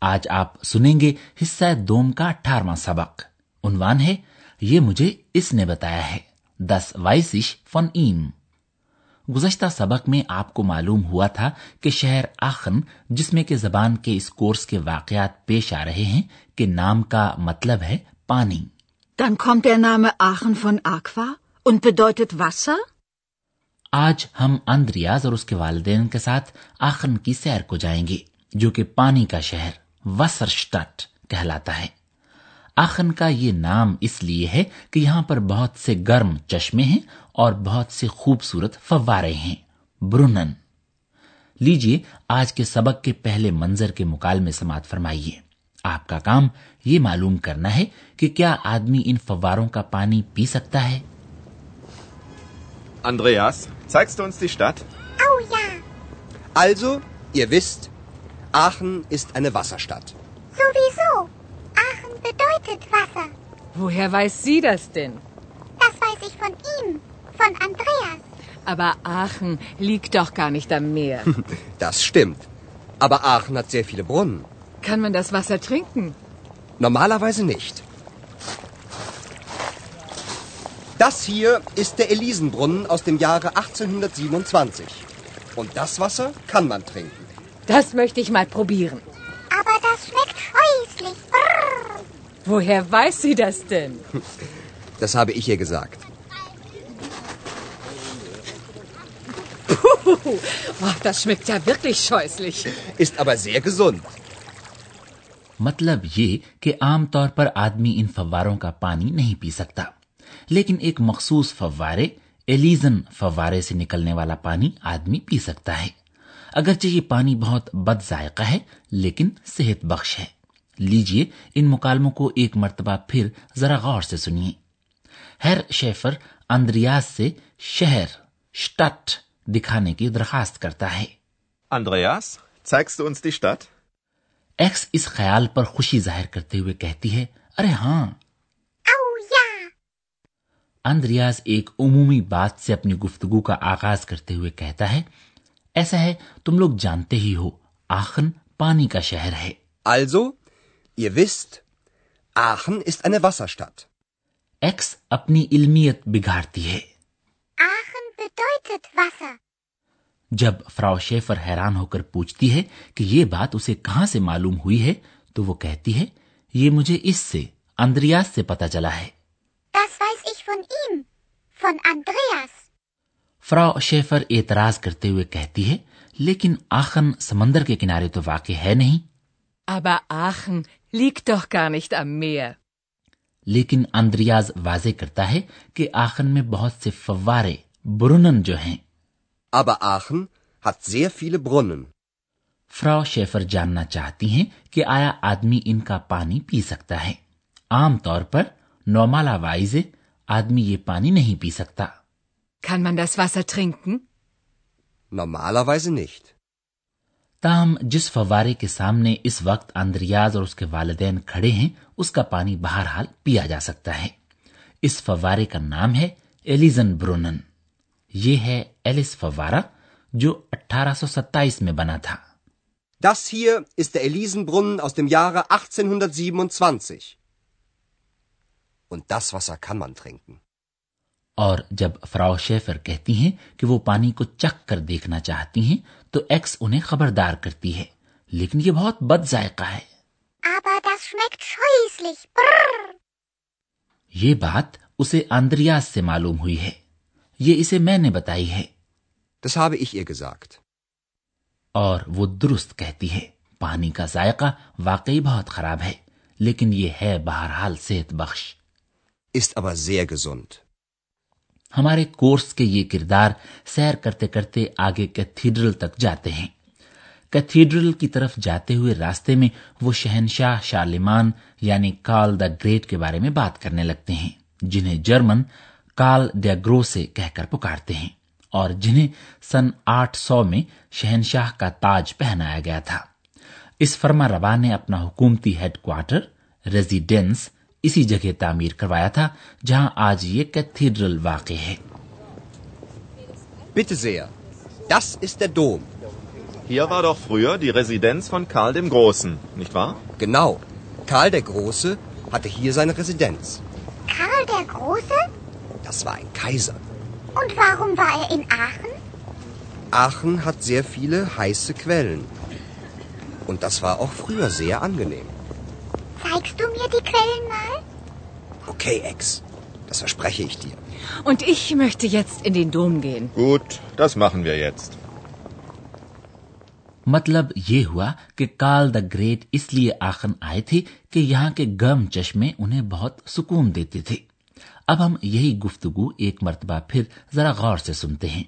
آج آپ سنیں گے حصہ دوم کا اٹھارہواں سبق۔ عنوان ہے یہ مجھے اس نے بتایا ہے۔ دس وائسش فن ایم۔ گزشتہ سبق میں آپ کو معلوم ہوا تھا کہ شہر آخن جس میں کہ زبان کے اس کورس کے واقعات پیش آ رہے ہیں کہ نام کا مطلب ہے پانی۔ Dann kommt der Name Aachen von Aqua und bedeutet Wasser? آج ہم اندریاز اور اس کے والدین کے ساتھ آخن کی سیر کو جائیں گے جو کہ پانی کا شہر۔ وسرشٹاٹ کہلاتا ہے۔ آخن کا یہ نام اس لیے ہے کہ یہاں پر بہت سے گرم چشمے ہیں اور بہت سے خوبصورت فوارے ہیں۔ برنن۔ لیجیے آج کے سبق کے پہلے منظر کے مکالمے سماعت فرمائیے۔ آپ کا کام یہ معلوم کرنا ہے کہ کیا آدمی ان فواروں کا پانی پی سکتا ہے؟ Andreas, zeigst du uns die Stadt? Oh ja. Also, ihr wisst, Aachen ist eine Wasserstadt. sowieso. Aachen bedeutet Wasser. Woher weiß sie das denn? Das weiß ich von ihm, von Andreas. Aber Aachen liegt doch gar nicht am Meer. Das stimmt. Aber Aachen hat sehr viele Brunnen. Kann man das Wasser trinken? Normalerweise nicht. Das hier ist der Elisenbrunnen aus dem Jahre 1827. Und das Wasser kann man trinken. Das möchte ich mal probieren. Aber das schmeckt scheußlich. Woher weiß sie das denn? Das habe ich ihr gesagt. Puh, oh, das schmeckt ja wirklich scheußlich. Ist aber sehr gesund. مطلب یہ کہ عام طور پر آدمی ان فواروں کا پانی نہیں پی سکتا لیکن ایک مخصوص فوارے ایلیزن فوارے سے نکلنے والا پانی آدمی پی سکتا ہے اگرچہ یہ پانی بہت بد ذائقہ ہے لیکن صحت بخش ہے۔ لیجیے ان مکالموں کو ایک مرتبہ پھر ذرا غور سے سنیے۔ ہر شیفر اندریاز سے شہر شٹٹ دکھانے کی درخواست کرتا ہے۔ Andreas zeigst du uns die Stadt? X اس خیال پر خوشی ظاہر کرتے ہوئے کہتی ہے ارے ہاں۔ oh, اندریاز ایک عمومی بات سے اپنی گفتگو کا آغاز کرتے ہوئے کہتا ہے ایسا ہے تم لوگ جانتے ہی ہو آخن پانی کا شہر ہے also, ihr wisst, Aachen ist eine Wasserstadt. X اپنی علمیت بگاڑتی ہے Aachen bedeutet Wasser. جب فراو شیفر حیران ہو کر پوچھتی ہے کہ یہ بات اسے کہاں سے معلوم ہوئی ہے تو وہ کہتی ہے یہ مجھے اس سے اندریاس سے پتا چلا ہے Das weiß ich von ihm, von Andreas. فرا شیفر اعتراض کرتے ہوئے کہتی ہے لیکن آخن سمندر کے کنارے تو واقع ہے نہیں ابا Aachen doch gar nicht am Meer. لیکن اندریاز واضح کرتا ہے کہ آخن میں بہت سے فوارے برنن جو ہیں ابا Aachen hat sehr viele Brunnen. فرا شیفر جاننا چاہتی ہیں کہ آیا آدمی ان کا پانی پی سکتا ہے عام طور پر نومالا وائز آدمی یہ پانی نہیں پی سکتا Kann man das Wasser trinken? Normalerweise nicht. تاہم جس فوارے کے سامنے اس وقت اندریاز اور اس کے والدین کھڑے ہیں اس کا پانی بہرحال پیا جا سکتا ہے اس فوارے کا نام ہے ایلیزن برونن یہ ہے ایلس فوارا جو اٹھارہ سو ستائیس میں بنا تھا Das hier ist der Elisenbrunnen aus dem Jahre 1827. Und das Wasser kann man trinken. اور جب فراو شیفر کہتی ہیں کہ وہ پانی کو چکھ کر دیکھنا چاہتی ہیں تو ایکس انہیں خبردار کرتی ہے۔ لیکن یہ بہت بد ذائقہ ہے یہ بات اسے آندریاز سے معلوم ہوئی ہے۔ یہ اسے میں نے بتائی ہے۔ Das habe ich ihr gesagt. اور وہ درست کہتی ہے۔ پانی کا ذائقہ واقعی بہت خراب ہے لیکن یہ ہے بہرحال صحت بخش۔ Ist aber sehr gesund. ہمارے کورس کے یہ کردار سیر کرتے کرتے آگے کیتھیڈرل تک جاتے ہیں۔ کیتھیڈرل کی طرف جاتے ہوئے راستے میں وہ شہنشاہ شارلیمان یعنی کال دا گریٹ کے بارے میں بات کرنے لگتے ہیں، جنہیں جرمن کال ڈیاگرو سے کہہ کر پکارتے ہیں اور جنہیں سن آٹھ سو میں شہنشاہ کا تاج پہنایا گیا تھا۔ اس فرما روا نے اپنا حکومتی ہیڈ کوارٹر ریزیڈینس اسی جگہ تعمیر کروایا تھا جہاں آج یہ کیتھیڈرل واقع ہے۔ Zeigst du mir die Quellen mal? Okay, Ex. Das verspreche ich dir. Und ich möchte jetzt in den Dom gehen. Gut, das machen wir jetzt. مطلب یہ ہوا کہ کال دا گریٹ اس لیے آخن آئے تھے کہ یہاں کے گم چشمے انہیں بہت سکون دیتے تھے اب ہم یہی گفتگو ایک مرتبہ پھر ذرا غور سے سنتے ہیں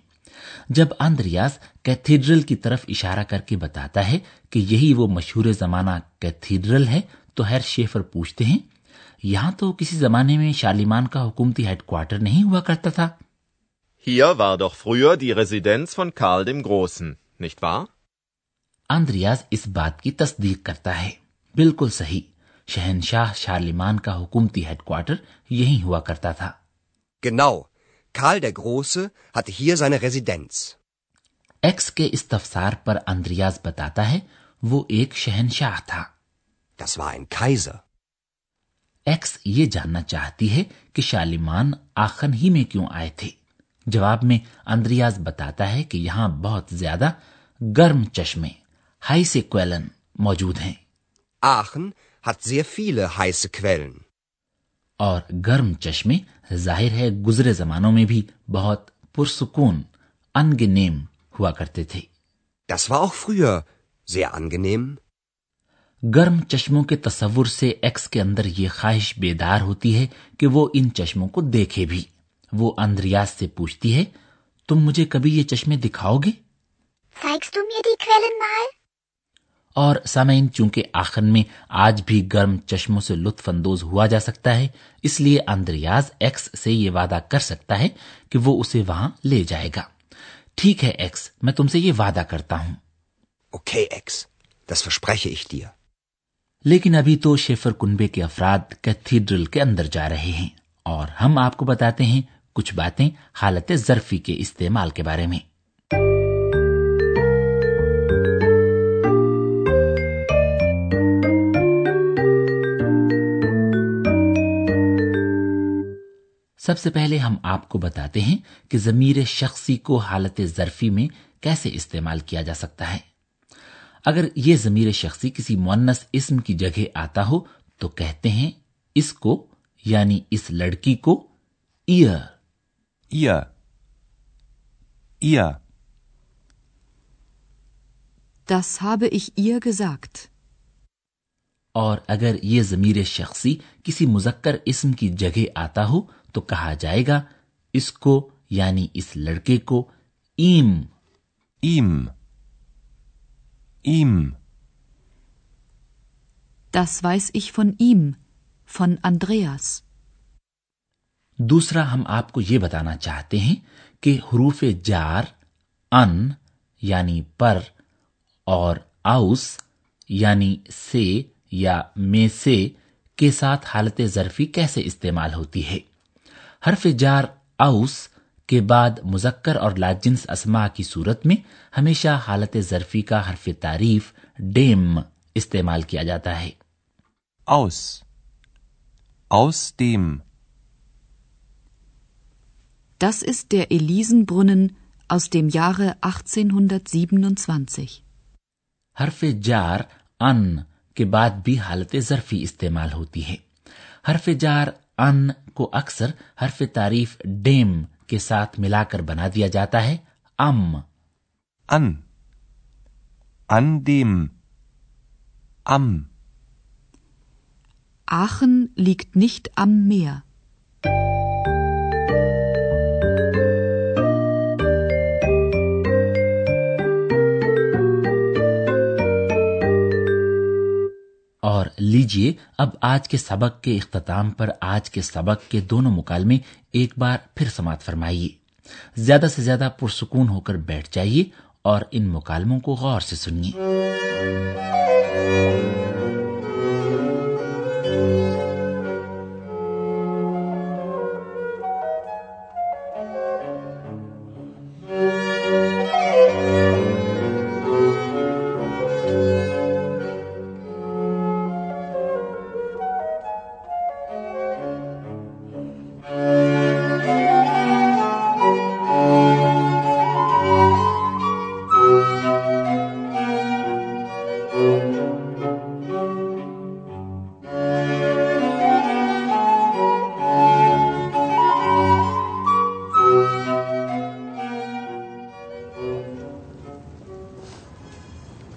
جب اندریاز کیتھیڈرل کی طرف اشارہ کر کے بتاتا ہے کہ یہی وہ مشہور زمانہ کیتھیڈرل ہے تو توہر شیفر پوچھتے ہیں یہاں تو کسی زمانے میں شالیمان کا حکومتی ہیڈ کوارٹر نہیں ہوا کرتا تھا Hier war doch früher die Residenz von Karl dem Großen, nicht wahr? Andreas اس بات کی تصدیق کرتا ہے بالکل صحیح شہنشاہ شارلیمان کا حکومتی ہیڈ کوارٹر یہی ہوا کرتا تھا Genau, Karl der Große hatte hier seine Residenz. X کے استفسار پر اندریاز بتاتا ہے وہ ایک شہنشاہ تھا Das war ein Kaiser. X یہ جاننا چاہتی ہے کہ شالیمان آخن ہی میں کیوں آئے تھے جواب میں اندریاز بتاتا ہے کہ یہاں بہت زیادہ گرم چشمے ہائی سے کویلن موجود ہیں آخن hat sehr viele heiße Quellen. اور گرم چشمے ظاہر ہے گزرے زمانوں میں بھی بہت پرسکون انگنیم ہوا کرتے تھے Das war auch früher sehr angenehm. گرم چشموں کے تصور سے ایکس کے اندر یہ خواہش بیدار ہوتی ہے کہ وہ ان چشموں کو دیکھے بھی۔ وہ اندریاز سے پوچھتی ہے تم مجھے کبھی یہ چشمے دکھاؤ گے؟ اور سامعین چونکہ آخر میں آج بھی گرم چشموں سے لطف اندوز ہوا جا سکتا ہے اس لیے اندریاز ایکس سے یہ وعدہ کر سکتا ہے کہ وہ اسے وہاں لے جائے گا۔ ٹھیک ہے ایکس میں تم سے یہ وعدہ کرتا ہوں۔ Okay, Ex. Das verspreche ich dir. لیکن ابھی تو شیفر کنبے کے افراد کیتھیڈرل کے اندر جا رہے ہیں اور ہم آپ کو بتاتے ہیں کچھ باتیں حالت ظرفی کے استعمال کے بارے میں۔ سب سے پہلے ہم آپ کو بتاتے ہیں کہ ضمیر شخصی کو حالت ظرفی میں کیسے استعمال کیا جا سکتا ہے۔ اگر یہ ضمیر شخصی کسی مونس اسم کی جگہ آتا ہو تو کہتے ہیں اس کو یعنی اس لڑکی کو ایئر ایئر ایئر Das habe ich ihr gesagt. اور اگر یہ ضمیر شخصی کسی مذکر اسم کی جگہ آتا ہو تو کہا جائے گا اس کو یعنی اس لڑکے کو ایم۔ ایم۔ ihm. Das weiß ich von ihm, von Andreas. دوسرا ہم آپ کو یہ بتانا چاہتے ہیں کہ حروف جار ان یعنی پر اور آؤس یعنی سے یا میں سے کے ساتھ حالت ظرفی کیسے استعمال ہوتی ہے حرف جار آؤس کے بعد مذکر اور لاجنس اسما کی صورت میں ہمیشہ حالت ظرفی کا حرف تعریف ڈیم استعمال کیا جاتا ہے۔ اوس۔ اوس ڈیم Das ist der Elisenbrunnen aus dem Jahre 1827. حرف جار ان کے بعد بھی حالت ظرفی استعمال ہوتی ہے۔ حرف جار ان کو اکثر حرف تعریف ڈیم کے ساتھ ملا کر بنا دیا جاتا ہے ام۔ ان۔ ان دیم۔ ام۔ آخن liegt نشت ام Meer. لیجیے، اب آج کے سبق کے اختتام پر آج کے سبق کے دونوں مکالمے ایک بار پھر سماعت فرمائیے۔ زیادہ سے زیادہ پرسکون ہو کر بیٹھ جائیے اور ان مکالموں کو غور سے سنیے۔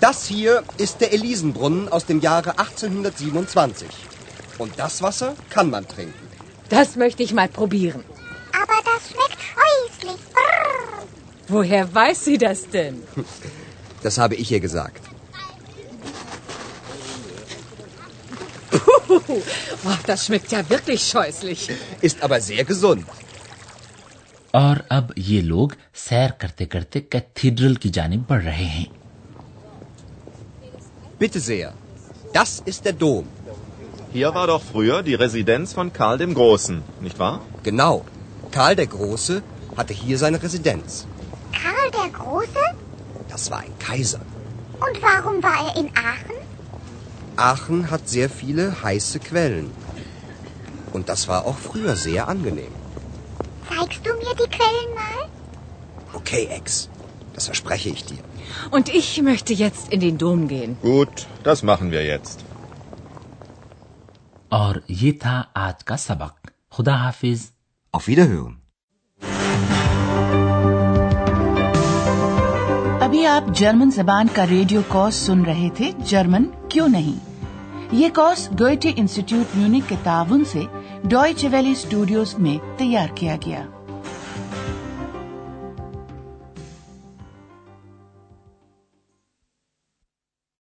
Das hier ist der Elisenbrunnen aus dem Jahre 1827. Und das Wasser kann man trinken. Das möchte ich mal probieren. Aber das schmeckt scheußlich. Brrr. Woher weiß sie das denn? Das habe ich ihr gesagt. Puh, oh, das schmeckt ja wirklich scheußlich. Ist aber sehr gesund. اور اب یہ لوگ سیر کرتے کرتے cathedral کی جانب بڑھ رہے ہیں Bitte sehr. Das ist der Dom. Hier war doch früher die Residenz von Karl dem Großen, nicht wahr? Genau. Karl der Große hatte hier seine Residenz. Karl der Große? Das war ein Kaiser. Und warum war er in Aachen? Aachen hat sehr viele heiße Quellen. Und das war auch früher sehr angenehm. Zeigst du mir die Quellen mal? Okay, Ex. Das verspreche ich dir. Und ich möchte jetzt in den Dom gehen. Gut, das machen wir jetzt. اور یہ تھا آج کا سبق خدا حافظ Auf Wiederhören. ابھی آپ جرمن زبان کا ریڈیو کورس سن رہے تھے جرمن کیوں نہیں یہ کورس ڈوئٹے انسٹیٹیوٹ میونک کے تعاون سے ڈوئچ ویلی اسٹوڈیوز میں تیار کیا گیا